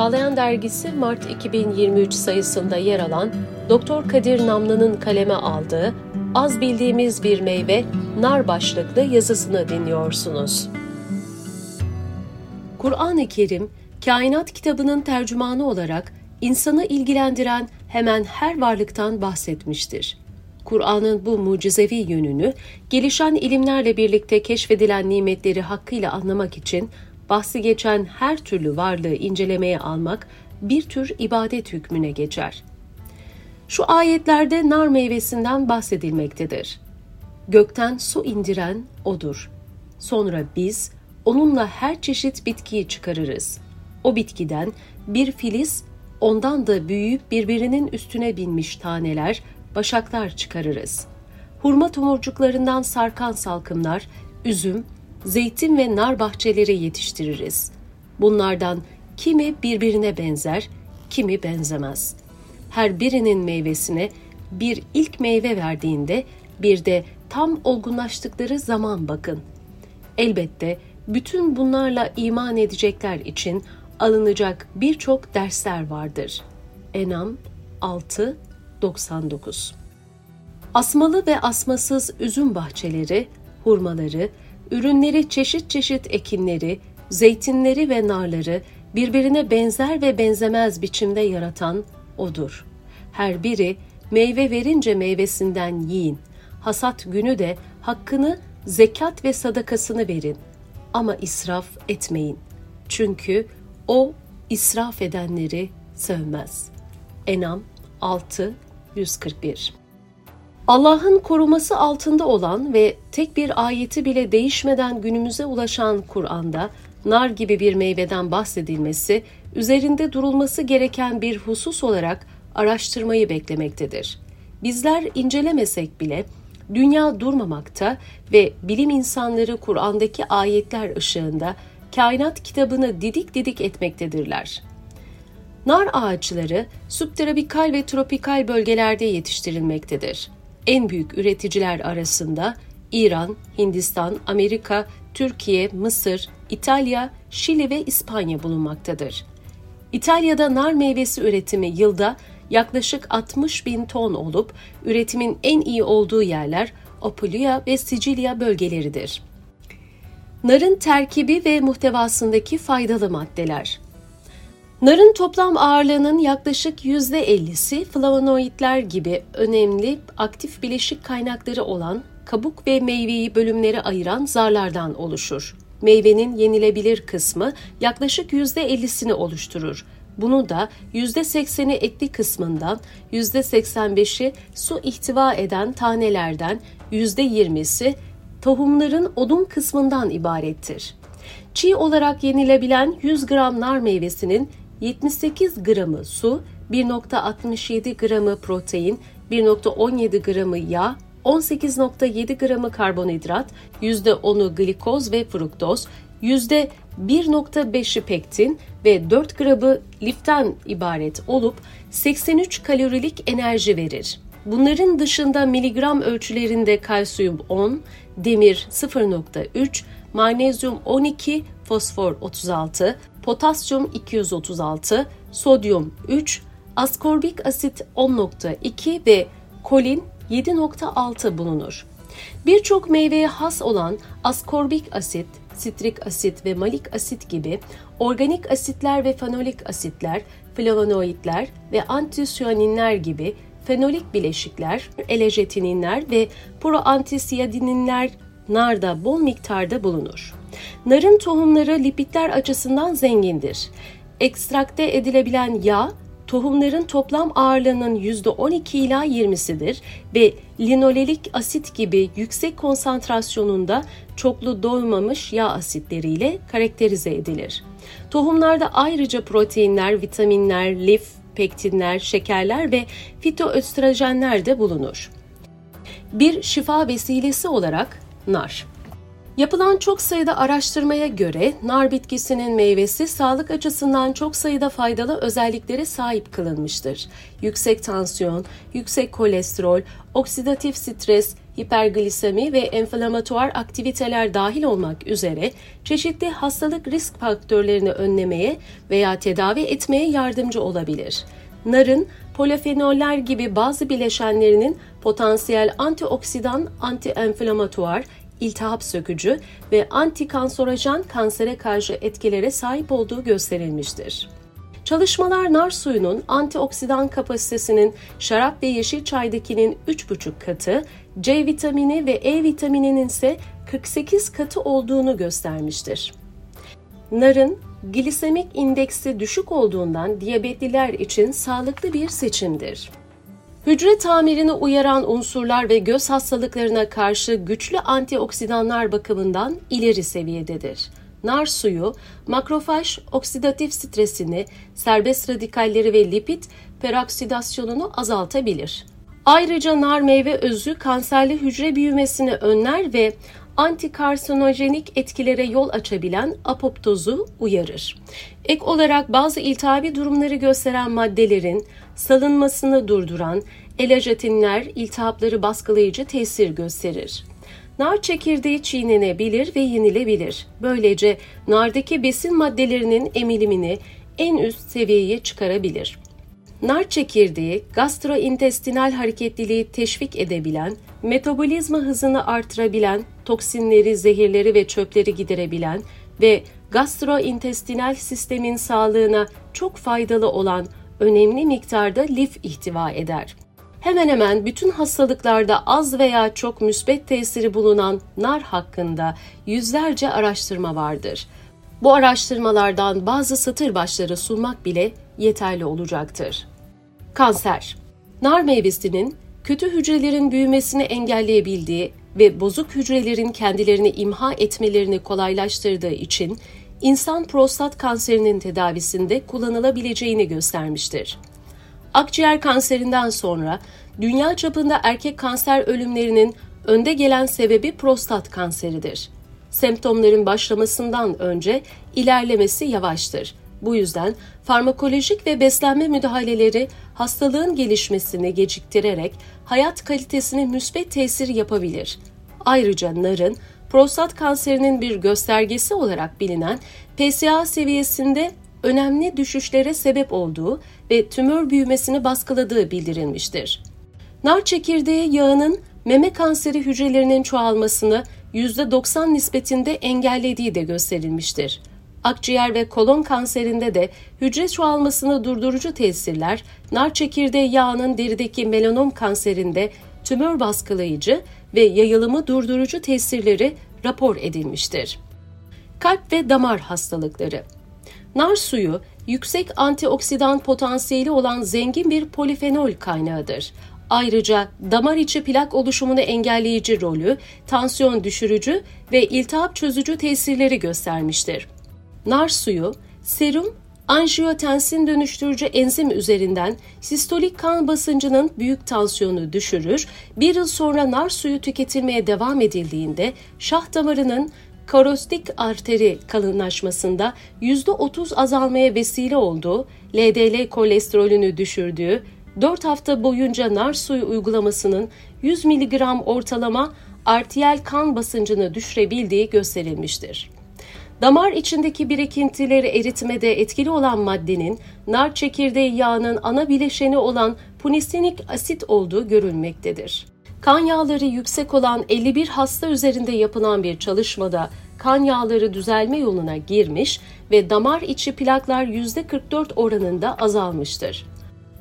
Çağlayan Dergisi Mart 2023 sayısında yer alan Doktor Kadir Namlı'nın kaleme aldığı Az Bildiğimiz Bir Meyve Nar başlıklı yazısını dinliyorsunuz. Kur'an-ı Kerim, kainat kitabının tercümanı olarak insanı ilgilendiren hemen her varlıktan bahsetmiştir. Kur'an'ın bu mucizevi yönünü, gelişen ilimlerle birlikte keşfedilen nimetleri hakkıyla anlamak için bahsi geçen her türlü varlığı incelemeye almak bir tür ibadet hükmüne geçer. Şu ayetlerde nar meyvesinden bahsedilmektedir. Gökten su indiren O'dur. Sonra biz onunla her çeşit bitkiyi çıkarırız. O bitkiden bir filiz, ondan da büyüyüp birbirinin üstüne binmiş taneler, başaklar çıkarırız. Hurma tomurcuklarından sarkan salkımlar, üzüm, zeytin ve nar bahçeleri yetiştiririz. Bunlardan kimi birbirine benzer, kimi benzemez. Her birinin meyvesine bir ilk meyve verdiğinde bir de tam olgunlaştıkları zaman bakın. Elbette bütün bunlarla iman edecekler için alınacak birçok dersler vardır. Enam 6 99 Asmalı ve asmasız üzüm bahçeleri, hurmaları, ürünleri çeşit çeşit ekinleri, zeytinleri ve narları birbirine benzer ve benzemez biçimde yaratan O'dur. Her biri meyve verince meyvesinden yiyin. Hasat günü de hakkını, zekat ve sadakasını verin. Ama israf etmeyin. Çünkü O israf edenleri sevmez. Enam 6 141 Allah'ın koruması altında olan ve tek bir ayeti bile değişmeden günümüze ulaşan Kur'an'da nar gibi bir meyveden bahsedilmesi, üzerinde durulması gereken bir husus olarak araştırmayı beklemektedir. Bizler incelemesek bile dünya durmamakta ve bilim insanları Kur'an'daki ayetler ışığında kainat kitabını didik didik etmektedirler. Nar ağaçları subtropikal ve tropikal bölgelerde yetiştirilmektedir en büyük üreticiler arasında İran, Hindistan, Amerika, Türkiye, Mısır, İtalya, Şili ve İspanya bulunmaktadır. İtalya'da nar meyvesi üretimi yılda yaklaşık 60 bin ton olup üretimin en iyi olduğu yerler Apulia ve Sicilya bölgeleridir. Narın terkibi ve muhtevasındaki faydalı maddeler Narın toplam ağırlığının yaklaşık %50'si flavonoidler gibi önemli aktif bileşik kaynakları olan kabuk ve meyveyi bölümlere ayıran zarlardan oluşur. Meyvenin yenilebilir kısmı yaklaşık %50'sini oluşturur. Bunu da %80'i etli kısmından, %85'i su ihtiva eden tanelerden, %20'si tohumların odun kısmından ibarettir. Çiğ olarak yenilebilen 100 gram nar meyvesinin 78 gramı su, 1.67 gramı protein, 1.17 gramı yağ, 18.7 gramı karbonhidrat, %10'u glikoz ve fruktoz, %1.5'i pektin ve 4 gramı liften ibaret olup 83 kalorilik enerji verir. Bunların dışında miligram ölçülerinde kalsiyum 10, demir 0.3, magnezyum 12, fosfor 36, potasyum 236, sodyum 3, askorbik asit 10.2 ve kolin 7.6 bulunur. Birçok meyveye has olan askorbik asit, sitrik asit ve malik asit gibi organik asitler ve fenolik asitler, flavonoidler ve antisyaninler gibi fenolik bileşikler, elejetininler ve proantisiyaninler narda bol miktarda bulunur. Narın tohumları lipidler açısından zengindir. Ekstrakte edilebilen yağ, tohumların toplam ağırlığının %12 ila 20'sidir ve linolelik asit gibi yüksek konsantrasyonunda çoklu doymamış yağ asitleriyle karakterize edilir. Tohumlarda ayrıca proteinler, vitaminler, lif, pektinler, şekerler ve fitoöstrojenler de bulunur. Bir şifa vesilesi olarak nar. Yapılan çok sayıda araştırmaya göre nar bitkisinin meyvesi sağlık açısından çok sayıda faydalı özelliklere sahip kılınmıştır. Yüksek tansiyon, yüksek kolesterol, oksidatif stres, hiperglisemi ve enflamatuar aktiviteler dahil olmak üzere çeşitli hastalık risk faktörlerini önlemeye veya tedavi etmeye yardımcı olabilir. Narın polifenoller gibi bazı bileşenlerinin potansiyel antioksidan, antienflamatuar, iltihap sökücü ve antikanserojen kansere karşı etkilere sahip olduğu gösterilmiştir. Çalışmalar nar suyunun antioksidan kapasitesinin şarap ve yeşil çaydakinin 3,5 katı, C vitamini ve E vitamininin ise 48 katı olduğunu göstermiştir. Narın glisemik indeksi düşük olduğundan diyabetliler için sağlıklı bir seçimdir. Hücre tamirini uyaran unsurlar ve göz hastalıklarına karşı güçlü antioksidanlar bakımından ileri seviyededir. Nar suyu, makrofaj oksidatif stresini, serbest radikalleri ve lipid peroksidasyonunu azaltabilir. Ayrıca nar meyve özü kanserli hücre büyümesini önler ve antikarsinojenik etkilere yol açabilen apoptozu uyarır. Ek olarak bazı iltihabi durumları gösteren maddelerin salınmasını durduran elajetinler iltihapları baskılayıcı tesir gösterir. Nar çekirdeği çiğnenebilir ve yenilebilir. Böylece nardaki besin maddelerinin emilimini en üst seviyeye çıkarabilir. Nar çekirdeği gastrointestinal hareketliliği teşvik edebilen, metabolizma hızını artırabilen, toksinleri, zehirleri ve çöpleri giderebilen ve gastrointestinal sistemin sağlığına çok faydalı olan önemli miktarda lif ihtiva eder. Hemen hemen bütün hastalıklarda az veya çok müsbet tesiri bulunan nar hakkında yüzlerce araştırma vardır. Bu araştırmalardan bazı satır başları sunmak bile yeterli olacaktır. Kanser Nar meyvesinin kötü hücrelerin büyümesini engelleyebildiği ve bozuk hücrelerin kendilerini imha etmelerini kolaylaştırdığı için insan prostat kanserinin tedavisinde kullanılabileceğini göstermiştir. Akciğer kanserinden sonra dünya çapında erkek kanser ölümlerinin önde gelen sebebi prostat kanseridir. Semptomların başlamasından önce ilerlemesi yavaştır. Bu yüzden farmakolojik ve beslenme müdahaleleri hastalığın gelişmesini geciktirerek hayat kalitesine müsbet tesir yapabilir. Ayrıca narın prostat kanserinin bir göstergesi olarak bilinen PSA seviyesinde önemli düşüşlere sebep olduğu ve tümör büyümesini baskıladığı bildirilmiştir. Nar çekirdeği yağının meme kanseri hücrelerinin çoğalmasını %90 nispetinde engellediği de gösterilmiştir. Akciğer ve kolon kanserinde de hücre çoğalmasını durdurucu tesirler, nar çekirdeği yağının derideki melanom kanserinde tümör baskılayıcı ve yayılımı durdurucu tesirleri rapor edilmiştir. Kalp ve damar hastalıkları Nar suyu, yüksek antioksidan potansiyeli olan zengin bir polifenol kaynağıdır. Ayrıca damar içi plak oluşumunu engelleyici rolü, tansiyon düşürücü ve iltihap çözücü tesirleri göstermiştir. Nar suyu, serum, anjiyotensin dönüştürücü enzim üzerinden sistolik kan basıncının büyük tansiyonu düşürür, bir yıl sonra nar suyu tüketilmeye devam edildiğinde şah damarının karostik arteri kalınlaşmasında %30 azalmaya vesile olduğu, LDL kolesterolünü düşürdüğü, 4 hafta boyunca nar suyu uygulamasının 100 mg ortalama artiyel kan basıncını düşürebildiği gösterilmiştir. Damar içindeki birikintileri eritmede etkili olan maddenin nar çekirdeği yağının ana bileşeni olan punisinik asit olduğu görülmektedir. Kan yağları yüksek olan 51 hasta üzerinde yapılan bir çalışmada kan yağları düzelme yoluna girmiş ve damar içi plaklar %44 oranında azalmıştır.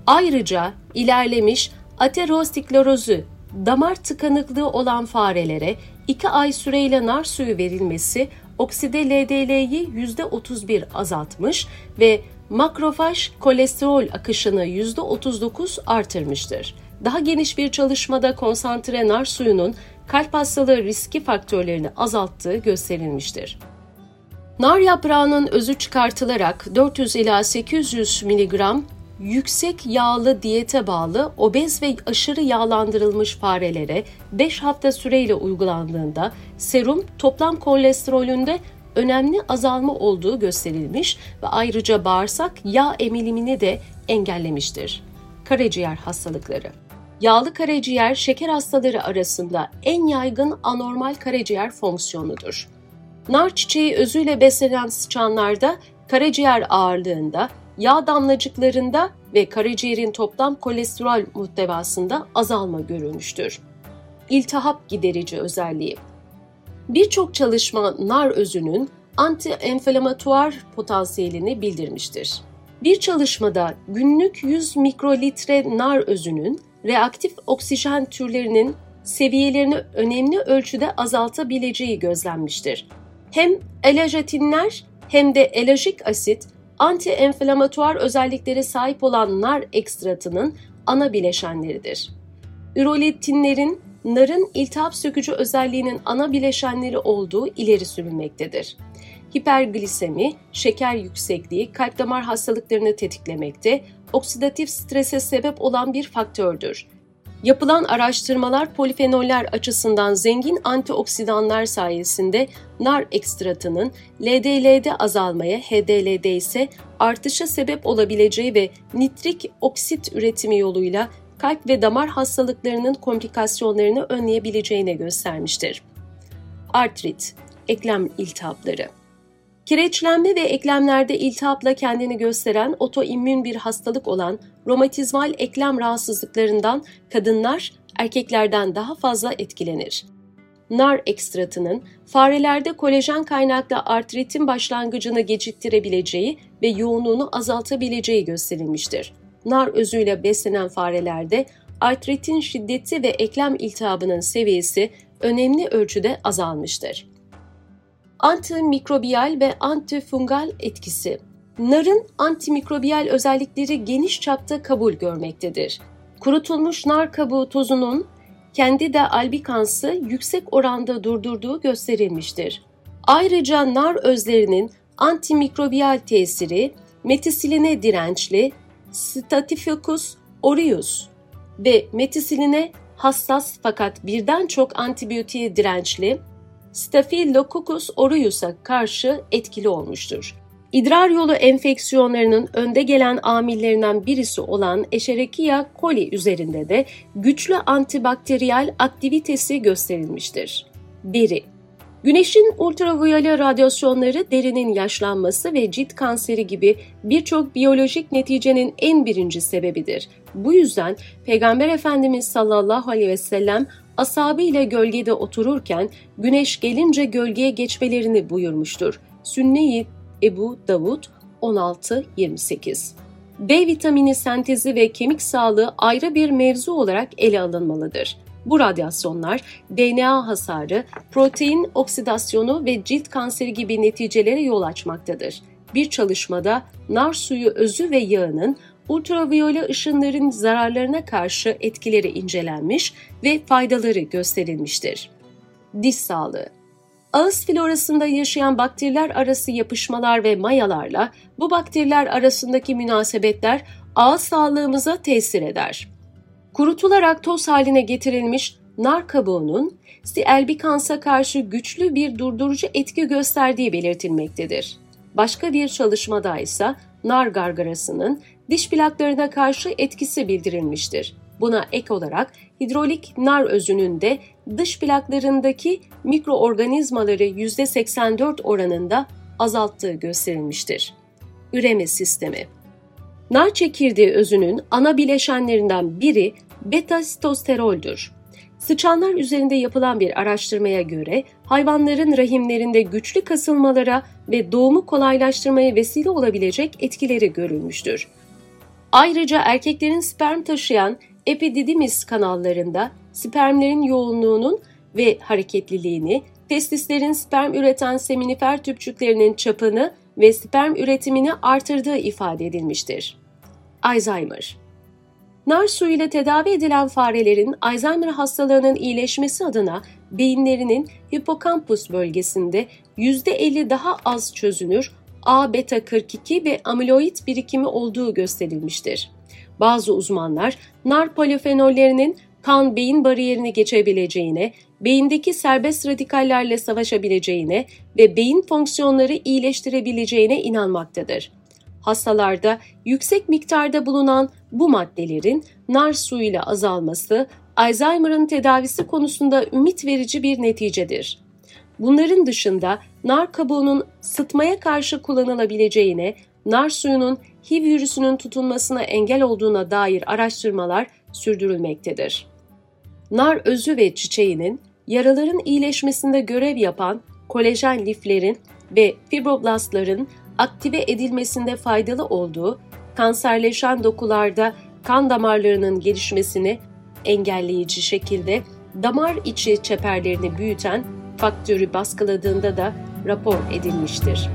Ayrıca ilerlemiş aterosklerozu, damar tıkanıklığı olan farelere 2 ay süreyle nar suyu verilmesi okside LDL'yi %31 azaltmış ve makrofaj kolesterol akışını %39 artırmıştır. Daha geniş bir çalışmada konsantre nar suyunun kalp hastalığı riski faktörlerini azalttığı gösterilmiştir. Nar yaprağının özü çıkartılarak 400 ila 800 mg yüksek yağlı diyete bağlı obez ve aşırı yağlandırılmış farelere 5 hafta süreyle uygulandığında serum toplam kolesterolünde önemli azalma olduğu gösterilmiş ve ayrıca bağırsak yağ emilimini de engellemiştir. Karaciğer hastalıkları Yağlı karaciğer şeker hastaları arasında en yaygın anormal karaciğer fonksiyonudur. Nar çiçeği özüyle beslenen sıçanlarda karaciğer ağırlığında, yağ damlacıklarında ve karaciğerin toplam kolesterol muhtevasında azalma görülmüştür. İltihap giderici özelliği Birçok çalışma nar özünün anti-enflamatuar potansiyelini bildirmiştir. Bir çalışmada günlük 100 mikrolitre nar özünün reaktif oksijen türlerinin seviyelerini önemli ölçüde azaltabileceği gözlenmiştir. Hem elajetinler hem de elajik asit anti-enflamatuar özelliklere sahip olan nar ekstratının ana bileşenleridir. Ürolitinlerin narın iltihap sökücü özelliğinin ana bileşenleri olduğu ileri sürülmektedir. Hiperglisemi, şeker yüksekliği kalp damar hastalıklarını tetiklemekte, oksidatif strese sebep olan bir faktördür. Yapılan araştırmalar polifenoller açısından zengin antioksidanlar sayesinde nar ekstratının LDL'de azalmaya, HDL'de ise artışa sebep olabileceği ve nitrik oksit üretimi yoluyla kalp ve damar hastalıklarının komplikasyonlarını önleyebileceğine göstermiştir. Artrit, eklem iltihapları Kireçlenme ve eklemlerde iltihapla kendini gösteren otoimmün bir hastalık olan romatizmal eklem rahatsızlıklarından kadınlar erkeklerden daha fazla etkilenir. Nar ekstratının farelerde kolajen kaynaklı artritin başlangıcını geciktirebileceği ve yoğunluğunu azaltabileceği gösterilmiştir. Nar özüyle beslenen farelerde artritin şiddeti ve eklem iltihabının seviyesi önemli ölçüde azalmıştır antimikrobiyal ve antifungal etkisi. Narın antimikrobiyal özellikleri geniş çapta kabul görmektedir. Kurutulmuş nar kabuğu tozunun kendi de albikansı yüksek oranda durdurduğu gösterilmiştir. Ayrıca nar özlerinin antimikrobiyal tesiri metisiline dirençli Staphylococcus aureus ve metisiline hassas fakat birden çok antibiyotiğe dirençli Staphylococcus aureus'a karşı etkili olmuştur. İdrar yolu enfeksiyonlarının önde gelen amillerinden birisi olan Escherichia coli üzerinde de güçlü antibakteriyel aktivitesi gösterilmiştir. Deri Güneşin ultraviyole radyasyonları derinin yaşlanması ve cilt kanseri gibi birçok biyolojik neticenin en birinci sebebidir. Bu yüzden Peygamber Efendimiz sallallahu aleyhi ve sellem asabıyla gölgede otururken güneş gelince gölgeye geçmelerini buyurmuştur. Sünne-i Ebu Davud 16-28 B vitamini sentezi ve kemik sağlığı ayrı bir mevzu olarak ele alınmalıdır. Bu radyasyonlar DNA hasarı, protein oksidasyonu ve cilt kanseri gibi neticelere yol açmaktadır. Bir çalışmada nar suyu özü ve yağının ultraviyole ışınların zararlarına karşı etkileri incelenmiş ve faydaları gösterilmiştir. Diş sağlığı Ağız florasında yaşayan bakteriler arası yapışmalar ve mayalarla bu bakteriler arasındaki münasebetler ağız sağlığımıza tesir eder. Kurutularak toz haline getirilmiş nar kabuğunun C. albicans'a karşı güçlü bir durdurucu etki gösterdiği belirtilmektedir. Başka bir çalışmada ise nar gargarasının diş plaklarına karşı etkisi bildirilmiştir. Buna ek olarak hidrolik nar özünün de dış plaklarındaki mikroorganizmaları %84 oranında azalttığı gösterilmiştir. Üreme sistemi Nar çekirdeği özünün ana bileşenlerinden biri beta-sitosteroldür. Sıçanlar üzerinde yapılan bir araştırmaya göre hayvanların rahimlerinde güçlü kasılmalara ve doğumu kolaylaştırmaya vesile olabilecek etkileri görülmüştür. Ayrıca erkeklerin sperm taşıyan epididymis kanallarında spermlerin yoğunluğunun ve hareketliliğini, testislerin sperm üreten seminifer tüpçüklerinin çapını ve sperm üretimini artırdığı ifade edilmiştir. Alzheimer Nar suyu ile tedavi edilen farelerin Alzheimer hastalığının iyileşmesi adına beyinlerinin hipokampus bölgesinde %50 daha az çözünür A beta 42 ve amiloid birikimi olduğu gösterilmiştir. Bazı uzmanlar nar polifenollerinin kan beyin bariyerini geçebileceğine, beyindeki serbest radikallerle savaşabileceğine ve beyin fonksiyonları iyileştirebileceğine inanmaktadır. Hastalarda yüksek miktarda bulunan bu maddelerin nar suyuyla azalması, Alzheimer'ın tedavisi konusunda ümit verici bir neticedir. Bunların dışında nar kabuğunun sıtmaya karşı kullanılabileceğine, nar suyunun HIV virüsünün tutunmasına engel olduğuna dair araştırmalar sürdürülmektedir. Nar özü ve çiçeğinin yaraların iyileşmesinde görev yapan kolajen liflerin ve fibroblastların aktive edilmesinde faydalı olduğu, kanserleşen dokularda kan damarlarının gelişmesini engelleyici şekilde damar içi çeperlerini büyüten faktörü baskıladığında da rapor edilmiştir.